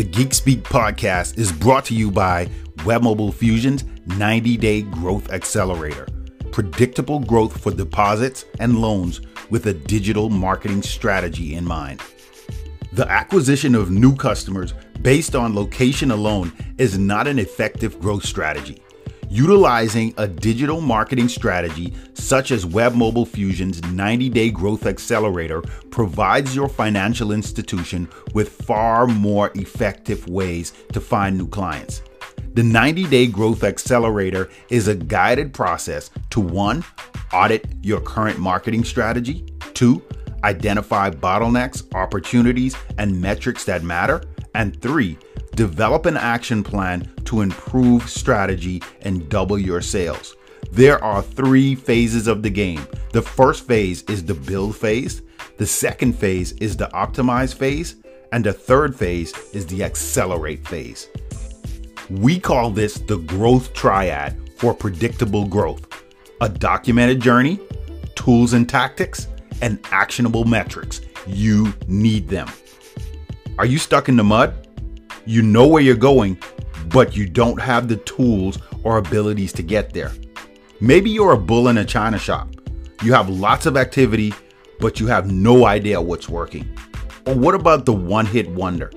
The Geek Speak podcast is brought to you by Webmobile Fusion's 90 Day Growth Accelerator. Predictable growth for deposits and loans with a digital marketing strategy in mind. The acquisition of new customers based on location alone is not an effective growth strategy. Utilizing a digital marketing strategy such as Web Mobile Fusion's 90 day growth accelerator provides your financial institution with far more effective ways to find new clients. The 90 day growth accelerator is a guided process to one, audit your current marketing strategy, two, identify bottlenecks, opportunities, and metrics that matter, and three, develop an action plan to improve strategy and double your sales. There are three phases of the game. The first phase is the build phase, the second phase is the optimize phase, and the third phase is the accelerate phase. We call this the growth triad for predictable growth a documented journey, tools and tactics, and actionable metrics. You need them. Are you stuck in the mud? You know where you're going, but you don't have the tools or abilities to get there. Maybe you're a bull in a china shop. You have lots of activity, but you have no idea what's working. Or what about the one hit wonder?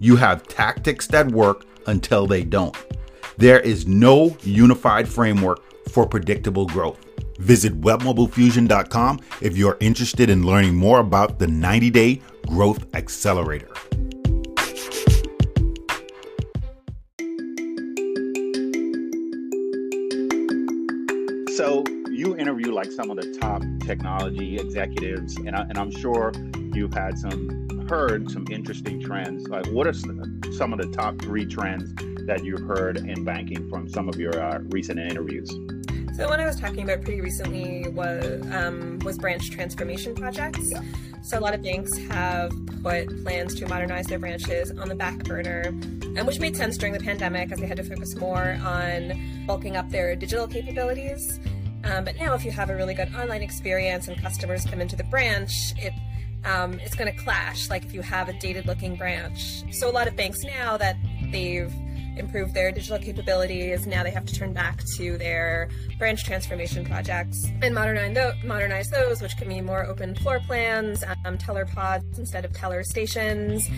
You have tactics that work until they don't. There is no unified framework for predictable growth. Visit webmobilefusion.com if you're interested in learning more about the 90 day growth accelerator. So you interview like some of the top technology executives, and, I, and I'm sure you've had some heard some interesting trends. Like, what are some of the top three trends that you've heard in banking from some of your uh, recent interviews? So one I was talking about pretty recently was um, was branch transformation projects. Yeah. So a lot of banks have put plans to modernize their branches on the back burner, and which made sense during the pandemic as they had to focus more on bulking up their digital capabilities. Um, but now, if you have a really good online experience and customers come into the branch, it um, it's going to clash. Like if you have a dated looking branch. So a lot of banks now that they've improve their digital capabilities. Now they have to turn back to their branch transformation projects and modernize, those, modernize those, which can mean more open floor plans, um, teller pods instead of teller stations.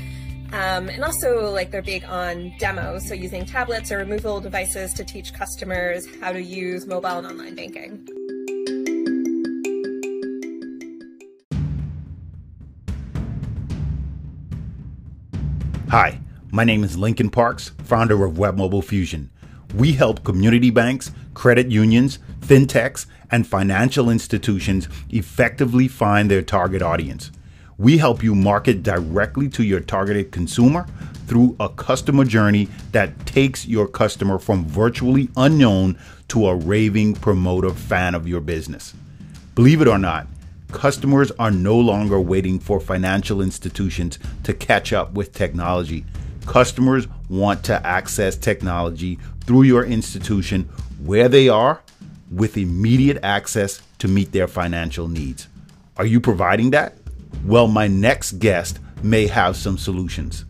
Um, and also, like, they're big on demos, so using tablets or removable devices to teach customers how to use mobile and online banking. Hi, my name is Lincoln Parks, founder of Web Mobile Fusion. We help community banks, credit unions, fintechs, and financial institutions effectively find their target audience. We help you market directly to your targeted consumer through a customer journey that takes your customer from virtually unknown to a raving promoter fan of your business. Believe it or not, customers are no longer waiting for financial institutions to catch up with technology. Customers want to access technology through your institution where they are with immediate access to meet their financial needs. Are you providing that? Well, my next guest may have some solutions.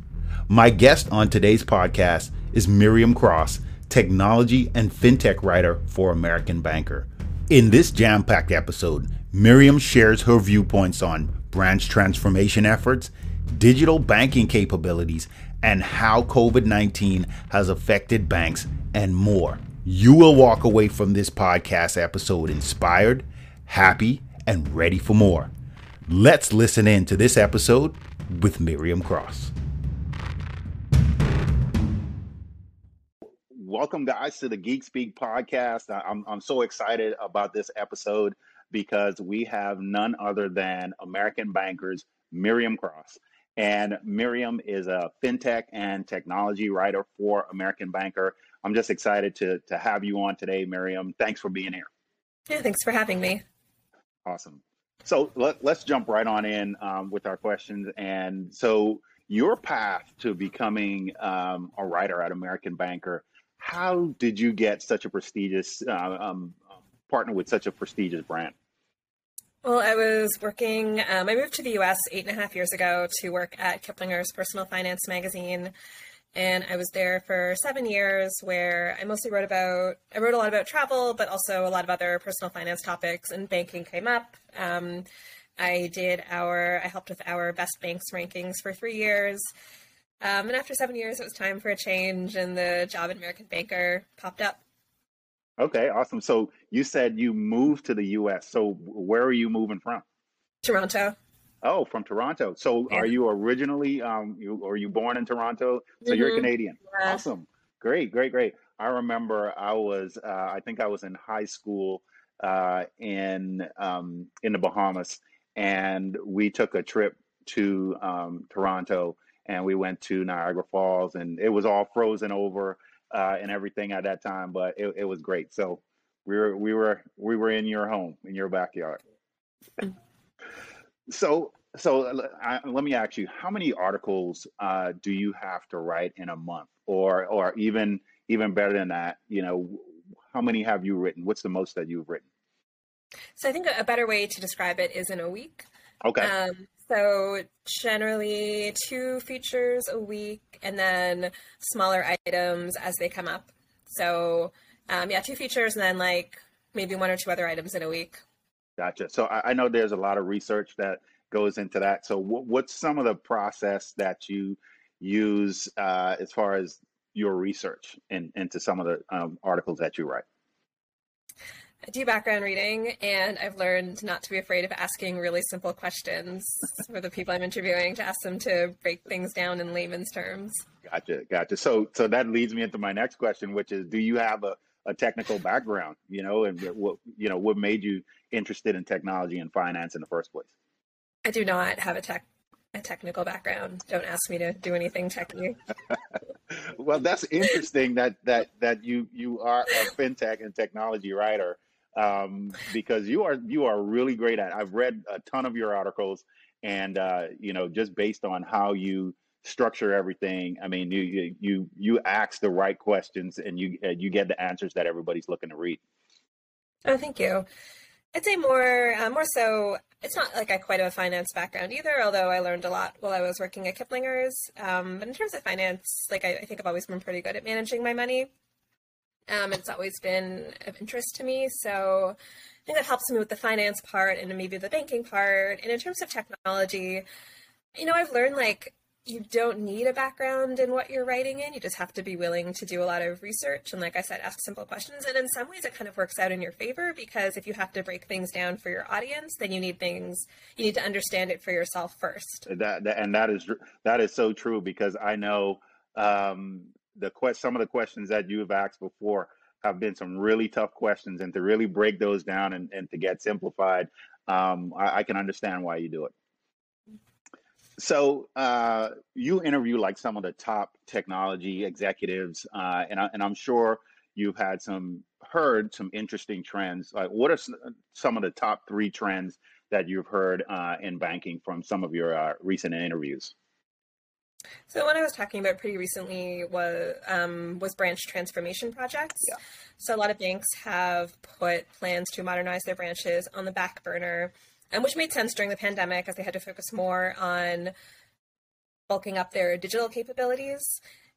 My guest on today's podcast is Miriam Cross, technology and fintech writer for American Banker. In this jam packed episode, Miriam shares her viewpoints on branch transformation efforts, digital banking capabilities, and how COVID 19 has affected banks and more. You will walk away from this podcast episode inspired, happy, and ready for more. Let's listen in to this episode with Miriam Cross. Welcome, guys, to the Geek Speak podcast. I'm, I'm so excited about this episode because we have none other than American Bankers Miriam Cross. And Miriam is a fintech and technology writer for American Banker. I'm just excited to, to have you on today, Miriam. Thanks for being here. Yeah, thanks for having me. Awesome. So let, us jump right on in um, with our questions. And so, your path to becoming um, a writer at American Banker, how did you get such a prestigious uh, um, partner with such a prestigious brand? Well, I was working, um, I moved to the US eight and a half years ago to work at Kiplinger's Personal Finance magazine. And I was there for seven years where I mostly wrote about, I wrote a lot about travel, but also a lot of other personal finance topics and banking came up. Um, I did our, I helped with our best banks rankings for three years. Um, and after seven years, it was time for a change, and the job at American Banker popped up. Okay, awesome. So you said you moved to the U.S. So where are you moving from? Toronto. Oh, from Toronto. So yeah. are you originally, um, you, or you born in Toronto? So mm-hmm. you're a Canadian. Yeah. Awesome. Great, great, great. I remember I was, uh, I think I was in high school uh, in um, in the Bahamas, and we took a trip to um, Toronto, and we went to Niagara Falls, and it was all frozen over uh, and everything at that time, but it, it was great. So we were we were we were in your home, in your backyard. so so I, let me ask you, how many articles uh, do you have to write in a month, or or even even better than that? You know, how many have you written? What's the most that you've written? So I think a better way to describe it is in a week. Okay. Um, so generally two features a week, and then smaller items as they come up. So um, yeah, two features, and then like maybe one or two other items in a week. Gotcha. So I, I know there's a lot of research that goes into that. So what, what's some of the process that you use uh, as far as your research in, into some of the um, articles that you write? I do background reading, and I've learned not to be afraid of asking really simple questions for the people I'm interviewing to ask them to break things down in layman's terms. Gotcha, gotcha. So, so that leads me into my next question, which is, do you have a, a technical background? You know, and what you know, what made you interested in technology and finance in the first place? I do not have a tech a technical background. Don't ask me to do anything technical. well, that's interesting that that that you you are a fintech and technology writer um, because you are you are really great at. It. I've read a ton of your articles, and uh, you know, just based on how you structure everything. I mean, you you you ask the right questions, and you you get the answers that everybody's looking to read. Oh, thank you. I'd say more uh, more so. It's not like I quite have a finance background either, although I learned a lot while I was working at Kiplinger's. Um, but in terms of finance, like I, I think I've always been pretty good at managing my money. Um, it's always been of interest to me. So I think that helps me with the finance part and maybe the banking part. And in terms of technology, you know, I've learned like you don't need a background in what you're writing in. You just have to be willing to do a lot of research and, like I said, ask simple questions. And in some ways, it kind of works out in your favor because if you have to break things down for your audience, then you need things you need to understand it for yourself first. That, that and that is that is so true because I know um, the quest some of the questions that you have asked before have been some really tough questions, and to really break those down and, and to get simplified, um, I, I can understand why you do it. So uh, you interview like some of the top technology executives, uh, and, I, and I'm sure you've had some heard some interesting trends. Like, what are some of the top three trends that you've heard uh, in banking from some of your uh, recent interviews? So what I was talking about pretty recently was um, was branch transformation projects. Yeah. So a lot of banks have put plans to modernize their branches on the back burner, and which made sense during the pandemic as they had to focus more on bulking up their digital capabilities.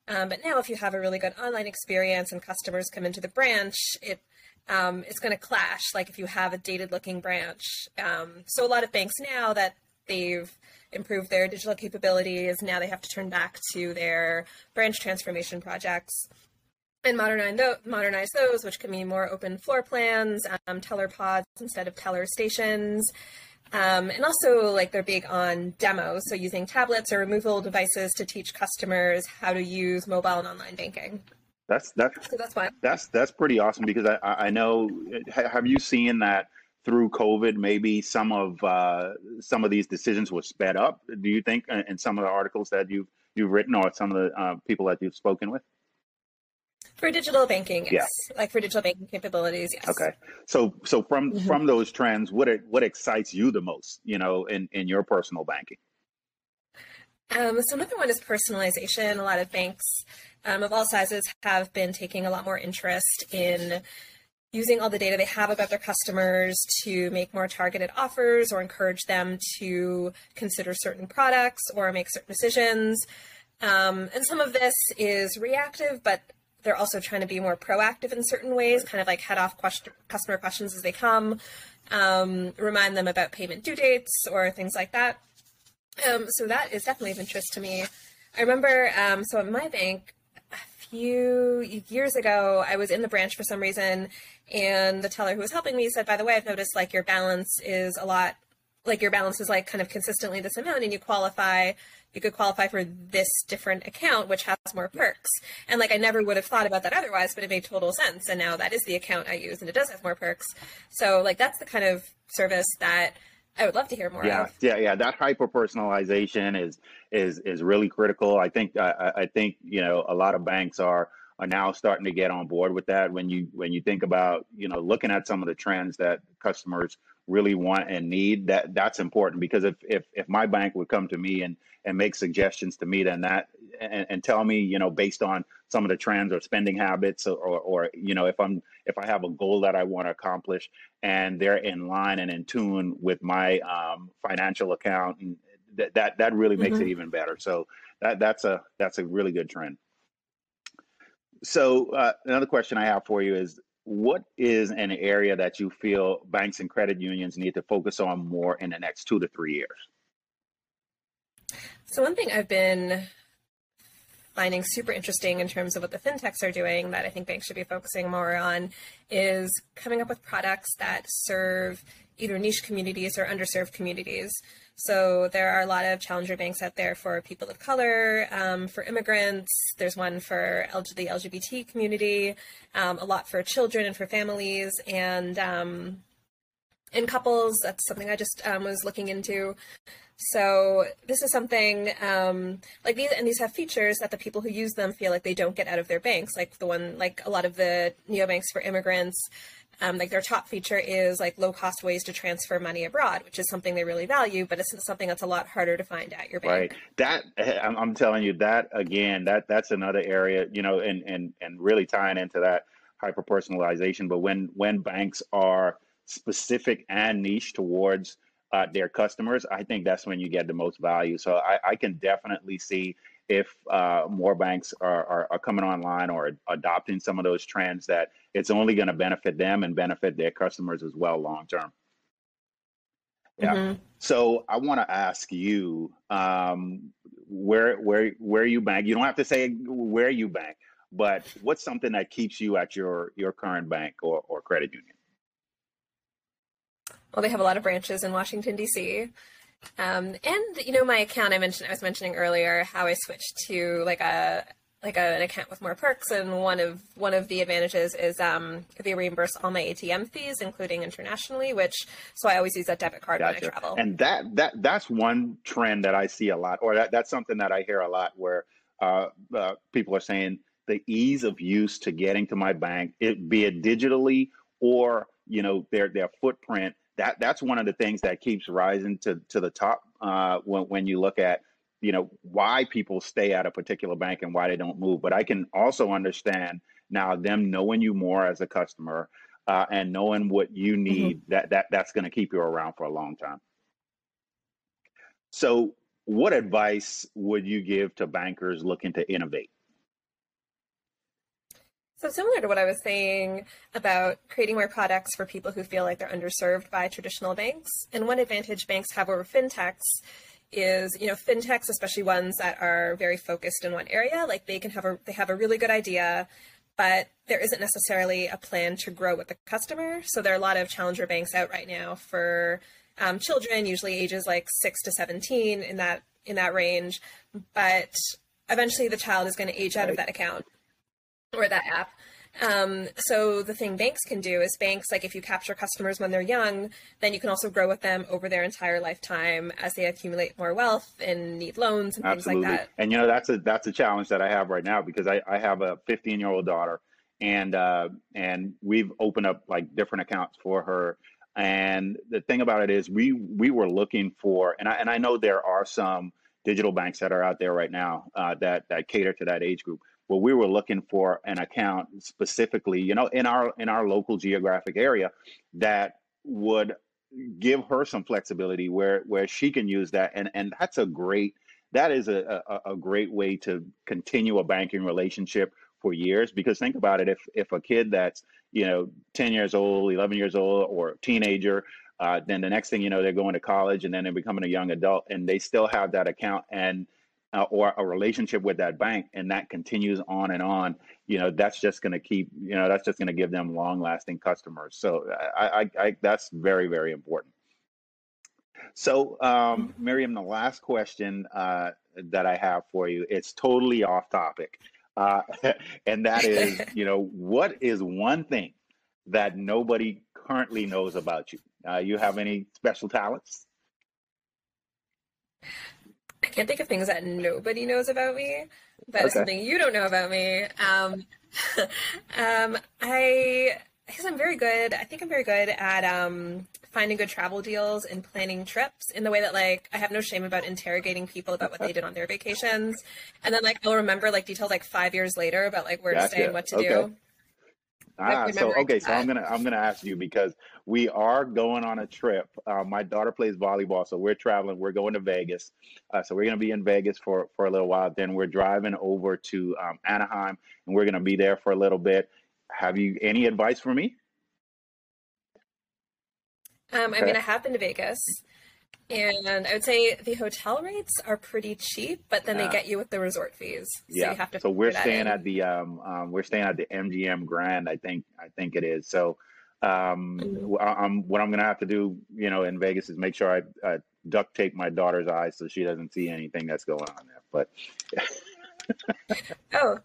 Um, but now, if you have a really good online experience and customers come into the branch, it um, it's going to clash. Like if you have a dated looking branch. Um, so a lot of banks now that they've improved their digital capabilities. Now they have to turn back to their branch transformation projects and modernize, modernize those, which can mean more open floor plans, um, teller pods instead of teller stations. Um, and also, like they're big on demos, so using tablets or removable devices to teach customers how to use mobile and online banking. That's that's so that's. That's that's pretty awesome because I I know. Have you seen that through COVID, maybe some of uh, some of these decisions were sped up. Do you think in some of the articles that you've you've written, or some of the uh, people that you've spoken with? For digital banking, yes. Yeah. Like for digital banking capabilities, yes. Okay. So so from mm-hmm. from those trends, what what excites you the most, you know, in in your personal banking? Um, so another one is personalization. A lot of banks um, of all sizes have been taking a lot more interest in using all the data they have about their customers to make more targeted offers or encourage them to consider certain products or make certain decisions. Um, and some of this is reactive, but they're also trying to be more proactive in certain ways, kind of like head off question, customer questions as they come, um, remind them about payment due dates or things like that. Um, so that is definitely of interest to me. I remember, um, so at my bank, a few years ago, I was in the branch for some reason, and the teller who was helping me said, "By the way, I've noticed like your balance is a lot, like your balance is like kind of consistently this amount, and you qualify." You could qualify for this different account, which has more perks. And like I never would have thought about that otherwise, but it made total sense. And now that is the account I use, and it does have more perks. So like that's the kind of service that I would love to hear more. Yeah, of. yeah, yeah. That hyper personalization is is is really critical. I think I, I think you know a lot of banks are are now starting to get on board with that. When you when you think about you know looking at some of the trends that customers really want and need, that that's important. Because if if if my bank would come to me and and make suggestions to me, then that and, and tell me you know based on some of the trends or spending habits or, or, or you know if i'm if i have a goal that i want to accomplish and they're in line and in tune with my um, financial account and that that, that really makes mm-hmm. it even better. So that that's a that's a really good trend. So uh, another question i have for you is what is an area that you feel banks and credit unions need to focus on more in the next two to three years? So one thing i've been finding super interesting in terms of what the fintechs are doing that I think banks should be focusing more on is coming up with products that serve either niche communities or underserved communities. So there are a lot of challenger banks out there for people of color, um, for immigrants. There's one for the LGBT community, um, a lot for children and for families, and um, in couples. That's something I just um, was looking into. So this is something um, like these, and these have features that the people who use them feel like they don't get out of their banks. Like the one, like a lot of the neobanks for immigrants, um, like their top feature is like low cost ways to transfer money abroad, which is something they really value, but it's something that's a lot harder to find at your bank. Right. That I'm, I'm telling you that again, that that's another area, you know, and and and really tying into that hyper personalization. But when when banks are specific and niche towards uh, their customers, I think that's when you get the most value. So I, I can definitely see if uh, more banks are, are, are, coming online or adopting some of those trends that it's only going to benefit them and benefit their customers as well long term. Yeah. Mm-hmm. So I want to ask you um, where where where you bank. You don't have to say where you bank, but what's something that keeps you at your your current bank or, or credit union? Well, they have a lot of branches in Washington D.C. Um, and you know, my account I mentioned I was mentioning earlier how I switched to like a like a, an account with more perks, and one of one of the advantages is um, they reimburse all my ATM fees, including internationally. Which so I always use that debit card gotcha. when I travel. And that that that's one trend that I see a lot, or that, that's something that I hear a lot, where uh, uh, people are saying the ease of use to getting to my bank, it be it digitally or you know their their footprint that that's one of the things that keeps rising to to the top uh, when when you look at you know why people stay at a particular bank and why they don't move. But I can also understand now them knowing you more as a customer uh, and knowing what you mm-hmm. need mm-hmm. that that that's going to keep you around for a long time. So, what advice would you give to bankers looking to innovate? So similar to what I was saying about creating more products for people who feel like they're underserved by traditional banks, and one advantage banks have over fintechs is, you know, fintechs, especially ones that are very focused in one area, like they can have a they have a really good idea, but there isn't necessarily a plan to grow with the customer. So there are a lot of challenger banks out right now for um, children, usually ages like six to seventeen in that in that range, but eventually the child is going to age out of that account or that app. Um, so the thing banks can do is banks, like if you capture customers when they're young, then you can also grow with them over their entire lifetime as they accumulate more wealth and need loans and Absolutely. things like that. And you know that's a that's a challenge that I have right now because I, I have a 15 year old daughter, and uh, and we've opened up like different accounts for her. And the thing about it is we we were looking for, and I and I know there are some digital banks that are out there right now uh, that that cater to that age group well, we were looking for an account specifically, you know, in our in our local geographic area that would give her some flexibility where where she can use that and and that's a great that is a, a, a great way to continue a banking relationship for years. Because think about it, if if a kid that's you know 10 years old, 11 years old, or teenager, uh, then the next thing you know, they're going to college and then they're becoming a young adult, and they still have that account and uh, or a relationship with that bank, and that continues on and on. You know, that's just going to keep. You know, that's just going to give them long lasting customers. So I, I, I, that's very very important. So, um, Miriam, the last question uh, that I have for you, it's totally off topic. Uh, and that is, you know, what is one thing that nobody currently knows about you? Uh, you have any special talents? I can't think of things that nobody knows about me, but okay. something you don't know about me. Um, um, I, I guess I'm very good. I think I'm very good at um, finding good travel deals and planning trips in the way that like I have no shame about interrogating people about what they did on their vacations, and then like I'll remember like details like five years later about like where gotcha. to stay and what to okay. do. Ah, so okay, so I'm gonna I'm gonna ask you because we are going on a trip. Uh, my daughter plays volleyball, so we're traveling. We're going to Vegas, uh, so we're gonna be in Vegas for for a little while. Then we're driving over to um, Anaheim, and we're gonna be there for a little bit. Have you any advice for me? Um, I mean, I have been to Vegas, and I would say the hotel rates are pretty cheap, but then they get you with the resort fees. So yeah. you have to. So we're staying at the um, um, we're staying at the MGM Grand. I think I think it is. So um, mm-hmm. I'm what I'm gonna have to do, you know, in Vegas is make sure I, I duct tape my daughter's eyes so she doesn't see anything that's going on there. But oh,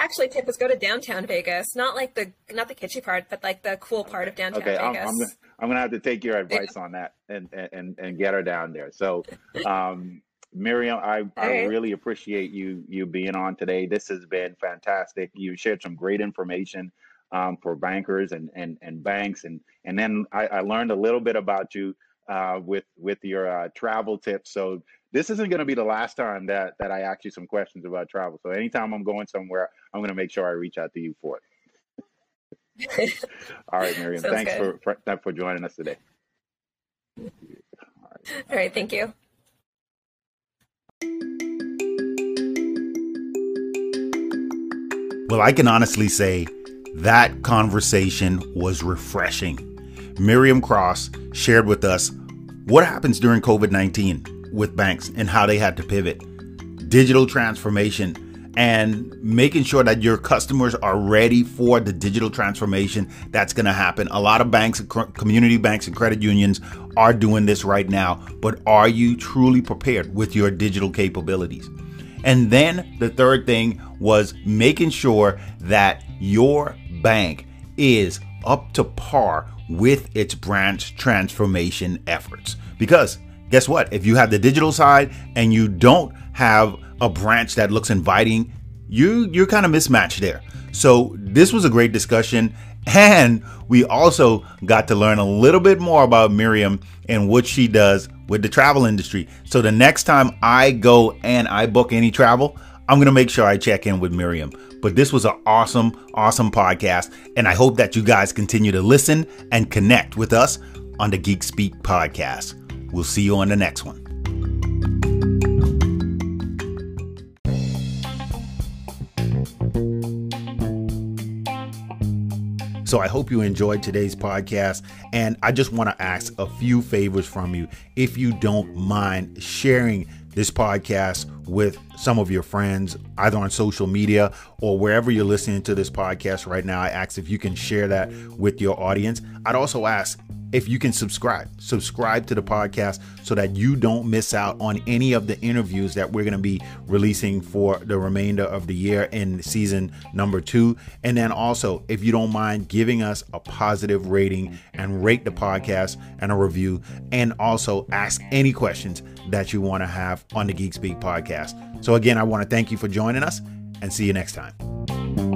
actually tip is go to downtown Vegas, not like the not the kitschy part, but like the cool part of downtown okay, Vegas. I'm, I'm, gonna, I'm gonna have to take your advice yeah. on that and, and and get her down there. So, um, Miriam, I, I right. really appreciate you you being on today. This has been fantastic. You shared some great information um, for bankers and, and and banks, and and then I, I learned a little bit about you uh, with with your uh, travel tips. So this isn't going to be the last time that that I ask you some questions about travel. So anytime I'm going somewhere, I'm going to make sure I reach out to you for it. All right, Miriam. Sounds thanks for, for uh, for joining us today. All right. All right. Thank you. Well, I can honestly say that conversation was refreshing. Miriam Cross shared with us what happens during COVID 19 with banks and how they had to pivot, digital transformation, and making sure that your customers are ready for the digital transformation that's going to happen. A lot of banks, community banks, and credit unions are doing this right now, but are you truly prepared with your digital capabilities? And then the third thing was making sure that your bank is up to par with its branch transformation efforts. Because guess what? If you have the digital side and you don't have a branch that looks inviting, you you're kind of mismatched there. So this was a great discussion and we also got to learn a little bit more about Miriam and what she does with the travel industry. So the next time I go and I book any travel, I'm going to make sure I check in with Miriam. But this was an awesome, awesome podcast. And I hope that you guys continue to listen and connect with us on the Geek Speak podcast. We'll see you on the next one. So I hope you enjoyed today's podcast. And I just want to ask a few favors from you. If you don't mind sharing this podcast with some of your friends, either on social media or wherever you're listening to this podcast right now. I ask if you can share that with your audience. I'd also ask if you can subscribe, subscribe to the podcast so that you don't miss out on any of the interviews that we're going to be releasing for the remainder of the year in season number two. And then also, if you don't mind giving us a positive rating and rate the podcast and a review, and also ask any questions that you want to have on the Geek Speak podcast. So, again, I want to thank you for joining us and see you next time.